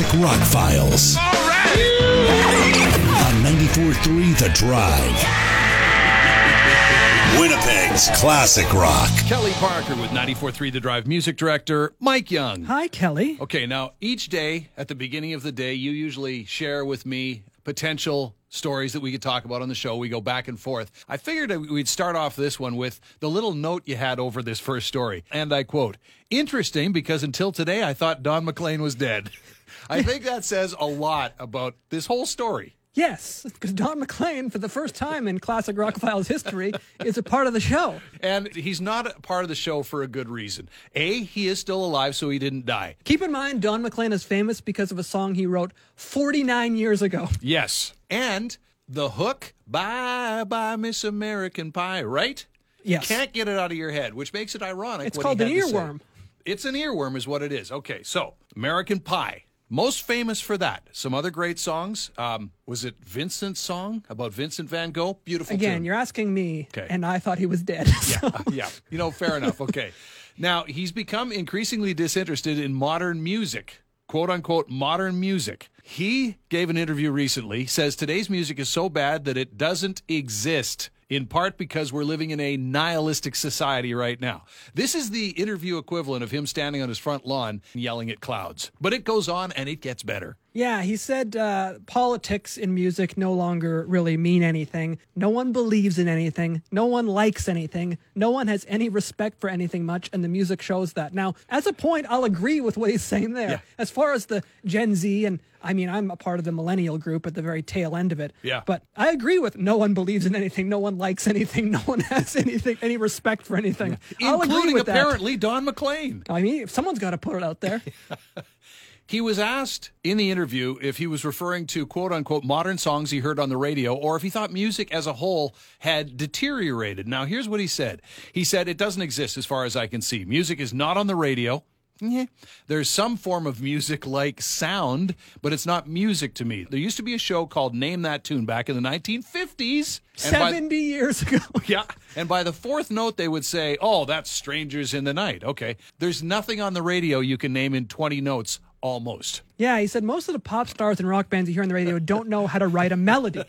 Classic Rock Files. All right. On 94.3 The Drive. Winnipeg's Classic Rock. Kelly Parker with 94.3 The Drive music director, Mike Young. Hi, Kelly. Okay, now each day at the beginning of the day, you usually share with me potential stories that we could talk about on the show. We go back and forth. I figured we'd start off this one with the little note you had over this first story. And I quote, interesting because until today I thought Don McLean was dead. I think that says a lot about this whole story. Yes, because Don McLean, for the first time in classic Rock Files history, is a part of the show. And he's not a part of the show for a good reason. A, he is still alive, so he didn't die. Keep in mind, Don McLean is famous because of a song he wrote 49 years ago. Yes. And the hook, bye bye, Miss American Pie, right? Yes. Can't get it out of your head, which makes it ironic. It's called an earworm. It's an earworm, is what it is. Okay, so American Pie. Most famous for that. Some other great songs. Um, was it Vincent's song about Vincent Van Gogh? Beautiful Again, tune. you're asking me, Okay. and I thought he was dead. So- yeah, you know, fair enough. Okay. Now, he's become increasingly disinterested in modern music, quote unquote, modern music. He gave an interview recently, says today's music is so bad that it doesn't exist. In part because we're living in a nihilistic society right now. This is the interview equivalent of him standing on his front lawn yelling at clouds. But it goes on and it gets better. Yeah, he said uh, politics in music no longer really mean anything. No one believes in anything. No one likes anything. No one has any respect for anything much, and the music shows that. Now, as a point, I'll agree with what he's saying there. Yeah. As far as the Gen Z, and I mean, I'm a part of the millennial group at the very tail end of it. Yeah. But I agree with no one believes in anything. No one likes anything. No one has anything, any respect for anything. Including with that. apparently Don McLean. I mean, someone's got to put it out there. He was asked in the interview if he was referring to quote unquote modern songs he heard on the radio or if he thought music as a whole had deteriorated. Now, here's what he said He said, It doesn't exist as far as I can see. Music is not on the radio. Yeah. There's some form of music like sound, but it's not music to me. There used to be a show called Name That Tune back in the 1950s. and by- 70 years ago. yeah. And by the fourth note, they would say, oh, that's Strangers in the Night. Okay. There's nothing on the radio you can name in 20 notes, almost. Yeah, he said most of the pop stars and rock bands you hear on the radio don't know how to write a melody.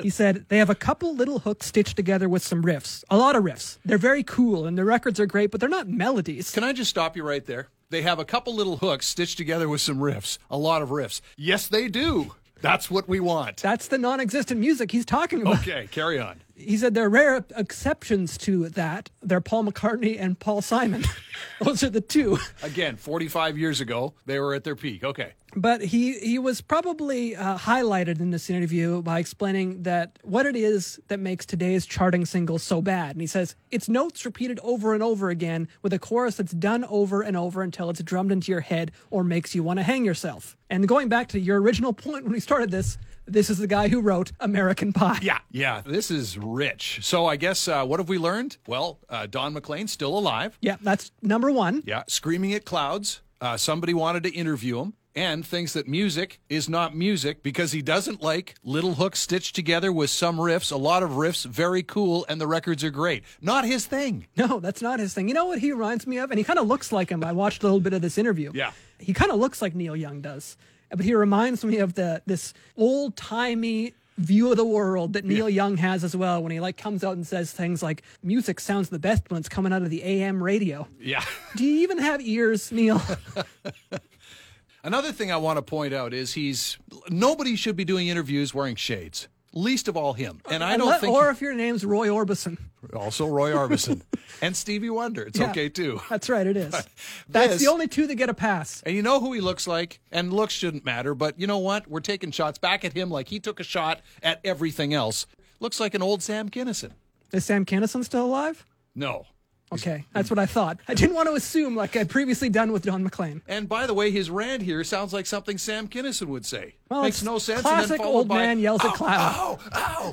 He said they have a couple little hooks stitched together with some riffs, a lot of riffs. They're very cool and their records are great, but they're not melodies. Can I just stop you right there? They have a couple little hooks stitched together with some riffs, a lot of riffs. Yes, they do. That's what we want. That's the non existent music he's talking about. Okay, carry on. He said there are rare exceptions to that. They're Paul McCartney and Paul Simon. Those are the two. Again, 45 years ago, they were at their peak. Okay. But he, he was probably uh, highlighted in this interview by explaining that what it is that makes today's charting single so bad. And he says it's notes repeated over and over again with a chorus that's done over and over until it's drummed into your head or makes you want to hang yourself. And going back to your original point when we started this, this is the guy who wrote American Pie. Yeah, yeah, this is rich. So I guess uh, what have we learned? Well, uh, Don McLean still alive. Yeah, that's number one. Yeah, screaming at clouds. Uh, somebody wanted to interview him and thinks that music is not music because he doesn't like little hooks stitched together with some riffs, a lot of riffs, very cool, and the records are great. Not his thing. No, that's not his thing. You know what he reminds me of? And he kind of looks like him. I watched a little bit of this interview. Yeah. He kind of looks like Neil Young does. But he reminds me of the this old timey view of the world that Neil Young has as well when he like comes out and says things like music sounds the best when it's coming out of the AM radio. Yeah. Do you even have ears, Neil? Another thing I want to point out is he's nobody should be doing interviews wearing shades. Least of all him. And I don't Unle- think or if your name's Roy Orbison. also Roy Orbison and Stevie Wonder. It's Yeah. okay too. That's right, it is. That's This- the only two that get a pass. And you know who he looks like? And looks shouldn't matter, but you know what? We're taking shots back at him like he took a shot at everything else. Looks like an old Sam Kinison. Is Sam Kinison still alive? No. Okay, that's what I thought. I didn't want to assume like I'd previously done with Don McLean. And by the way, his rant here sounds like something Sam Kinison would say. Well, Makes it's no sense. Classic old by, man yells at "Ow, cloud. Ow, ow.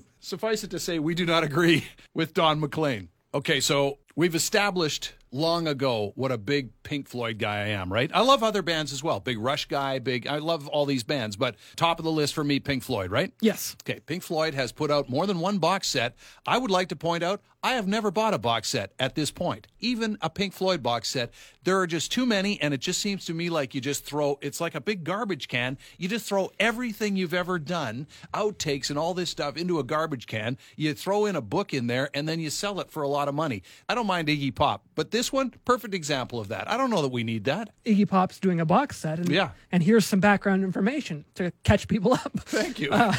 Suffice it to say, we do not agree with Don McLean. Okay, so we've established long ago what a big Pink Floyd guy I am, right? I love other bands as well. Big Rush guy, big I love all these bands, but top of the list for me Pink Floyd, right? Yes. Okay, Pink Floyd has put out more than one box set. I would like to point out I have never bought a box set at this point. Even a Pink Floyd box set, there are just too many and it just seems to me like you just throw it's like a big garbage can. You just throw everything you've ever done, outtakes and all this stuff into a garbage can. You throw in a book in there and then you sell it for a lot of money. I don't mind Iggy Pop, but this one, perfect example of that. I don't know that we need that. Iggy Pop's doing a box set, and Yeah. and here's some background information to catch people up. Thank you. Uh,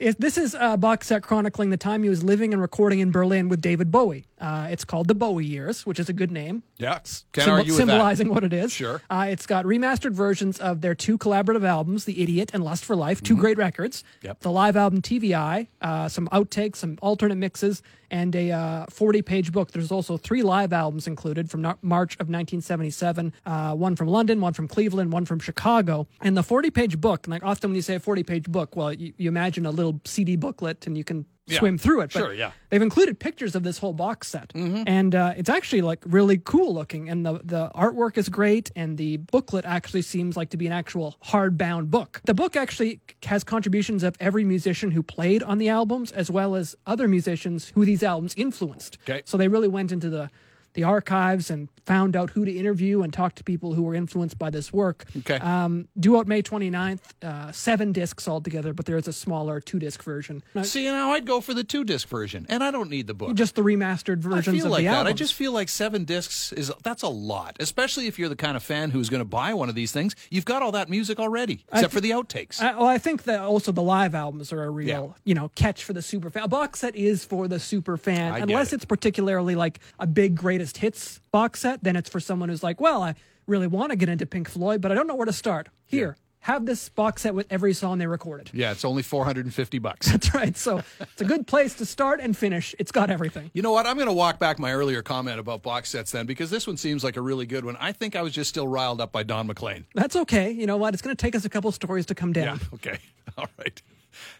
it, this is a box set chronicling the time he was living and recording in Berlin with David Bowie. Uh, it's called the Bowie Years, which is a good name. Yeah, can't argue that. symbolizing what it is. Sure. Uh, it's got remastered versions of their two collaborative albums, The Idiot and Lust for Life, 2 great records. Mm-hmm. Yep. The live album TV Eye, uh, some outtakes, some alternate mixes, and a uh, 40 page book. There's also three live albums included from Nar- March of 1977 uh, one from London, one from Cleveland, one from Chicago. And the 40 page book, like often when you say a 40 page book, well, you, you imagine a little CD booklet and you can Yeah. swim through it. But Sure, yeah. They've included pictures of this whole box set, Mm-hmm. and uh, it's actually like really cool looking. And the the artwork is great, and the booklet actually seems like to be an actual hardbound book. The book actually has contributions of every musician who played on the albums, as well as other musicians who these albums influenced. Okay. So they really went into the the archives and found out who to interview and talk to people who were influenced by this work. Okay. Um, due out May 29th, uh, seven discs altogether, but there is a smaller two disc version. See, now I'd go for the two disc version, and I don't need the book. just the remastered version of the floor. I feel of like the that. albums. I just feel like seven discs is that's a lot, especially if you're the kind of fan who's going to buy one of these things. You've got all that music already, except for the outtakes. I, well, I think that also the live albums are a real, Yeah. you know, catch for the super fan. A box set is for the super fan, I unless it. it's particularly like a big greatest hits box set. Then it's for someone who's like, well, I really want to get into Pink Floyd, but I don't know where to start. Here, have this box set with every song they recorded. yeah, it's only 450 bucks. That's right. So it's a good place to start and finish. It's got everything. You know what? I'm going to walk back my earlier comment about box sets then because this one seems like a really good one. I think I was just still riled up by Don McLean. That's okay. You know what? It's going to take us a couple stories to come down. Okay. All right.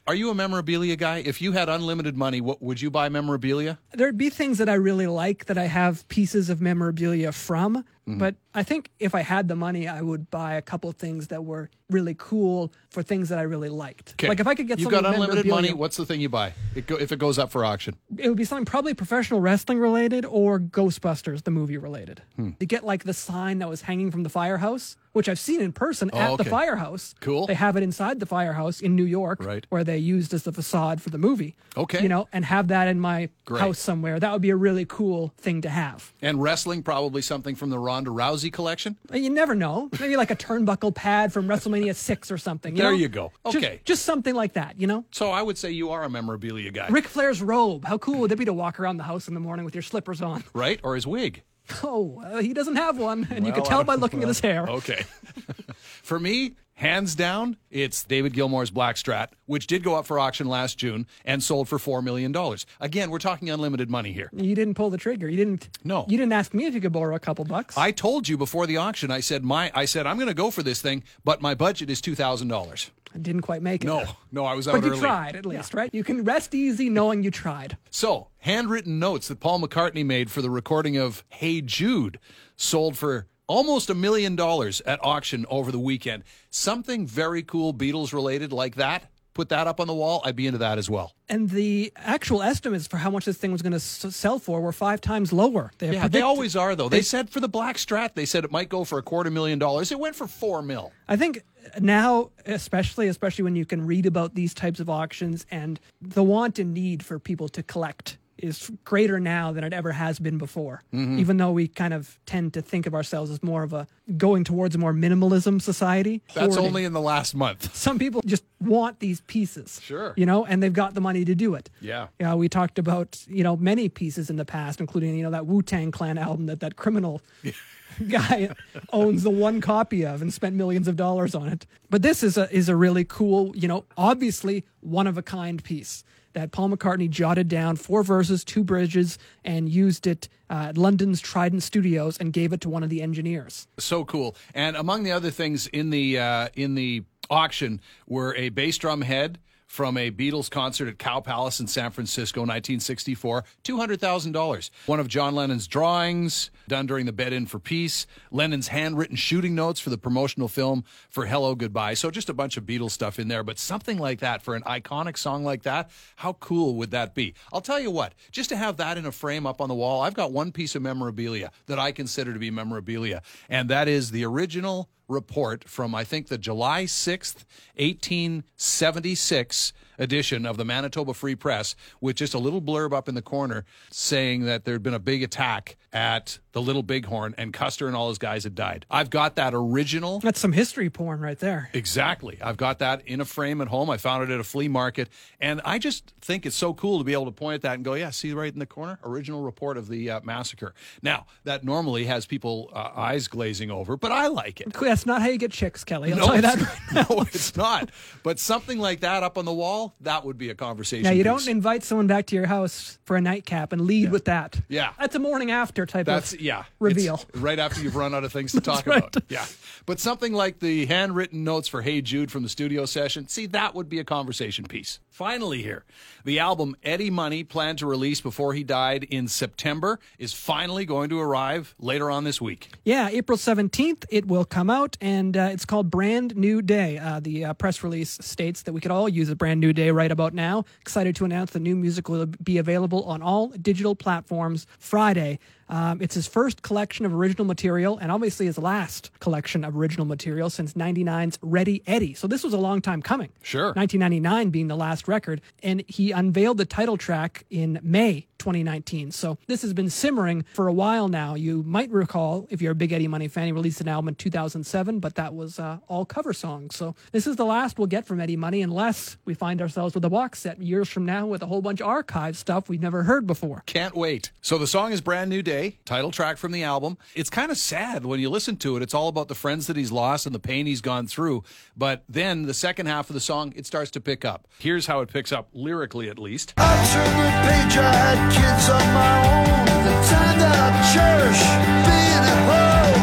Are you a memorabilia guy? If you had unlimited money, what would you buy memorabilia? there'd be things that I really like that I have pieces of memorabilia from. Mm-hmm. But I think if I had the money, I would buy a couple of things that were really cool for things that I really liked. Okay. Like if I could get You've something got unlimited money. What's the thing you buy? It go, if it goes up for auction. it would be something probably professional wrestling related or Ghostbusters, the movie related. Hmm. You get like the sign that was hanging from the firehouse, which I've seen in person at the Oh, firehouse. Cool. They have it inside the firehouse in New York, Right. where they used as the facade for the movie. Okay. You know, and have that in my Great. house somewhere. That would be a really cool thing to have. And wrestling, probably something from the Ronda Rousey collection. You never know. Maybe like a turnbuckle pad from WrestleMania 6 or something. You There know? you go. Okay. Just, something like that, you know? So I would say you are a memorabilia guy, Ric Flair's robe. How cool would it be to walk around the house in the morning with your slippers on? right? Or his wig. Oh, uh, he doesn't have one. And you can tell by looking at his hair. Okay. for me, hands down, it's David Gilmour's Black Strat, which did go up for auction last June and sold for $4 million. Again, we're talking unlimited money here. You didn't pull the trigger. You didn't. No. You didn't ask me if you could borrow a couple bucks. I told you before the auction, I said my I said I'm going to go for this thing, but my budget is $2,000. I didn't quite make it. No, no, I was out But you early. tried at least, right? You can rest easy knowing you tried. So, handwritten notes that Paul McCartney made for the recording of Hey Jude sold for almost a million dollars at auction over the weekend. Something very cool Beatles related like that. Put that up on the wall. I'd be into that as well. And the actual estimates for how much this thing was going to s- sell for were five times lower. They Yeah, they always are though. They said for the Black Strat, they said it might go for a quarter million dollars. It went for four mil. I think now, especially especially when you can read about these types of auctions and the want and need for people to collect is greater now than it ever has been before. Mm-hmm. Even though we kind of tend to think of ourselves as more of a going towards a more minimalism society. That's hoarding. only in the last month. some people just want these pieces. Sure. You know, and they've got the money to do it. Yeah. Yeah, we talked about, you know, many pieces in the past, including, you know, that Wu Tang Clan album that that criminal guy owns the one copy of and spent millions of dollars on it. But this is a is a really cool, you know, obviously one of a kind piece that Paul McCartney jotted down four verses, two bridges, and used it uh, at London's Trident Studios and gave it to one of the engineers. So cool. And among the other things in the uh, in the auction were a bass drum head from a Beatles concert at Cow Palace in San Francisco, 1964. $200,000. One of John Lennon's drawings done during the Bed In for Peace. Lennon's handwritten shooting notes for the promotional film for Hello Goodbye. So just a bunch of Beatles stuff in there, but something like that for an iconic song like that, how cool would that be? I'll tell you what, just to have that in a frame up on the wall, I've got one piece of memorabilia that I consider to be memorabilia, and that is the original report from I think the July 6th, 1876 edition of the Manitoba Free Press with just a little blurb up in the corner saying that there'd been a big attack at the Little Bighorn and Custer and all his guys had died. I've got that original. That's some history porn right there. Exactly. I've got that in a frame at home. I found it at a flea market. And I just think it's so cool to be able to point at that and go, yeah, see right in the corner? Original report of the uh, massacre. Now, that normally has people uh, eyes glazing over, but I like it. That's not how you get chicks, Kelly. I'll No, tell you that. it's- no, it's not. But something like that up on the wall, that would be a conversation. Yeah, you piece. don't invite someone back to your house for a nightcap and lead with that. Yeah. That's a morning after type That's of yeah. reveal. It's right after you've run out of things to talk right. about. Yeah. But something like the handwritten notes for Hey Jude from the studio session, see that would be a conversation piece. Finally here, the album Eddie Money planned to release before he died in September is finally going to arrive later on this week. Yeah, April 17th, it will come out, and uh, it's called Brand New Day. Uh, the uh, press release states that we could all use a brand new day right about now. Excited to announce the new music will be available on all digital platforms Friday. Um, it's his first collection of original material, and obviously his last collection of original material since 99's Ready Eddie. So this was a long time coming. Sure. 1999 being the last record, and he unveiled the title track in May 2019. So this has been simmering for a while now. You might recall, if you're a big Eddie Money fan, he released an album in 2007, but that was uh, all cover songs. So this is the last we'll get from Eddie Money, unless we find ourselves with a box set years from now with a whole bunch of archive stuff we've never heard before. Can't wait. So the song is Brand New Day, title track from the album. It's kind of sad when you listen to it. It's all about the friends that he's lost and the pain he's gone through. But then the second half of the song, it starts to pick up. Here's how it picks up, lyrically at least. I turned the page, I had kids of my own. The time out of church, being at home.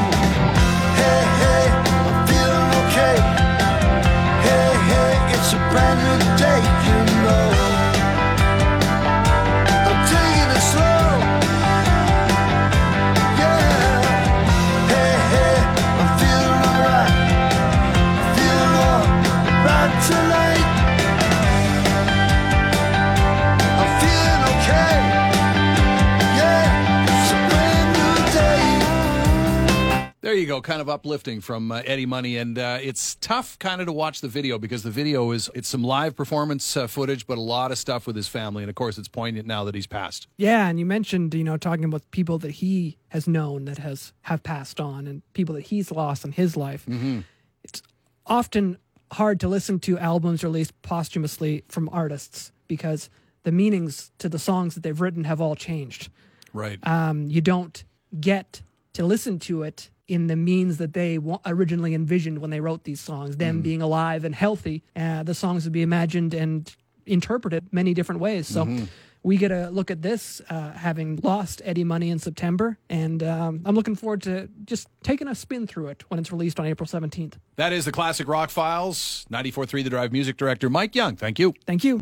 Hey, hey, I'm feeling okay. Hey, hey, it's a brand new day, kind of uplifting from uh, Eddie Money, and uh, it's tough kind of to watch the video because the video is it's some live performance uh, footage, but a lot of stuff with his family, and of course it's poignant now that he's passed. Yeah, and you mentioned, you know, talking about people that he has known that has have passed on and people that he's lost in his life. It's often hard to listen to albums released posthumously from artists because the meanings to the songs that they've written have all changed. Right. Um, you don't get to listen to it in the means that they wa- originally envisioned when they wrote these songs, them being alive and healthy. Uh, the songs would be imagined and interpreted many different ways. So we get a look at this, uh, having lost Eddie Money in September, and um, I'm looking forward to just taking a spin through it when it's released on April 17th. that is the Classic Rock Files. 94.3 The Drive music director, Mike Young. Thank you. Thank you.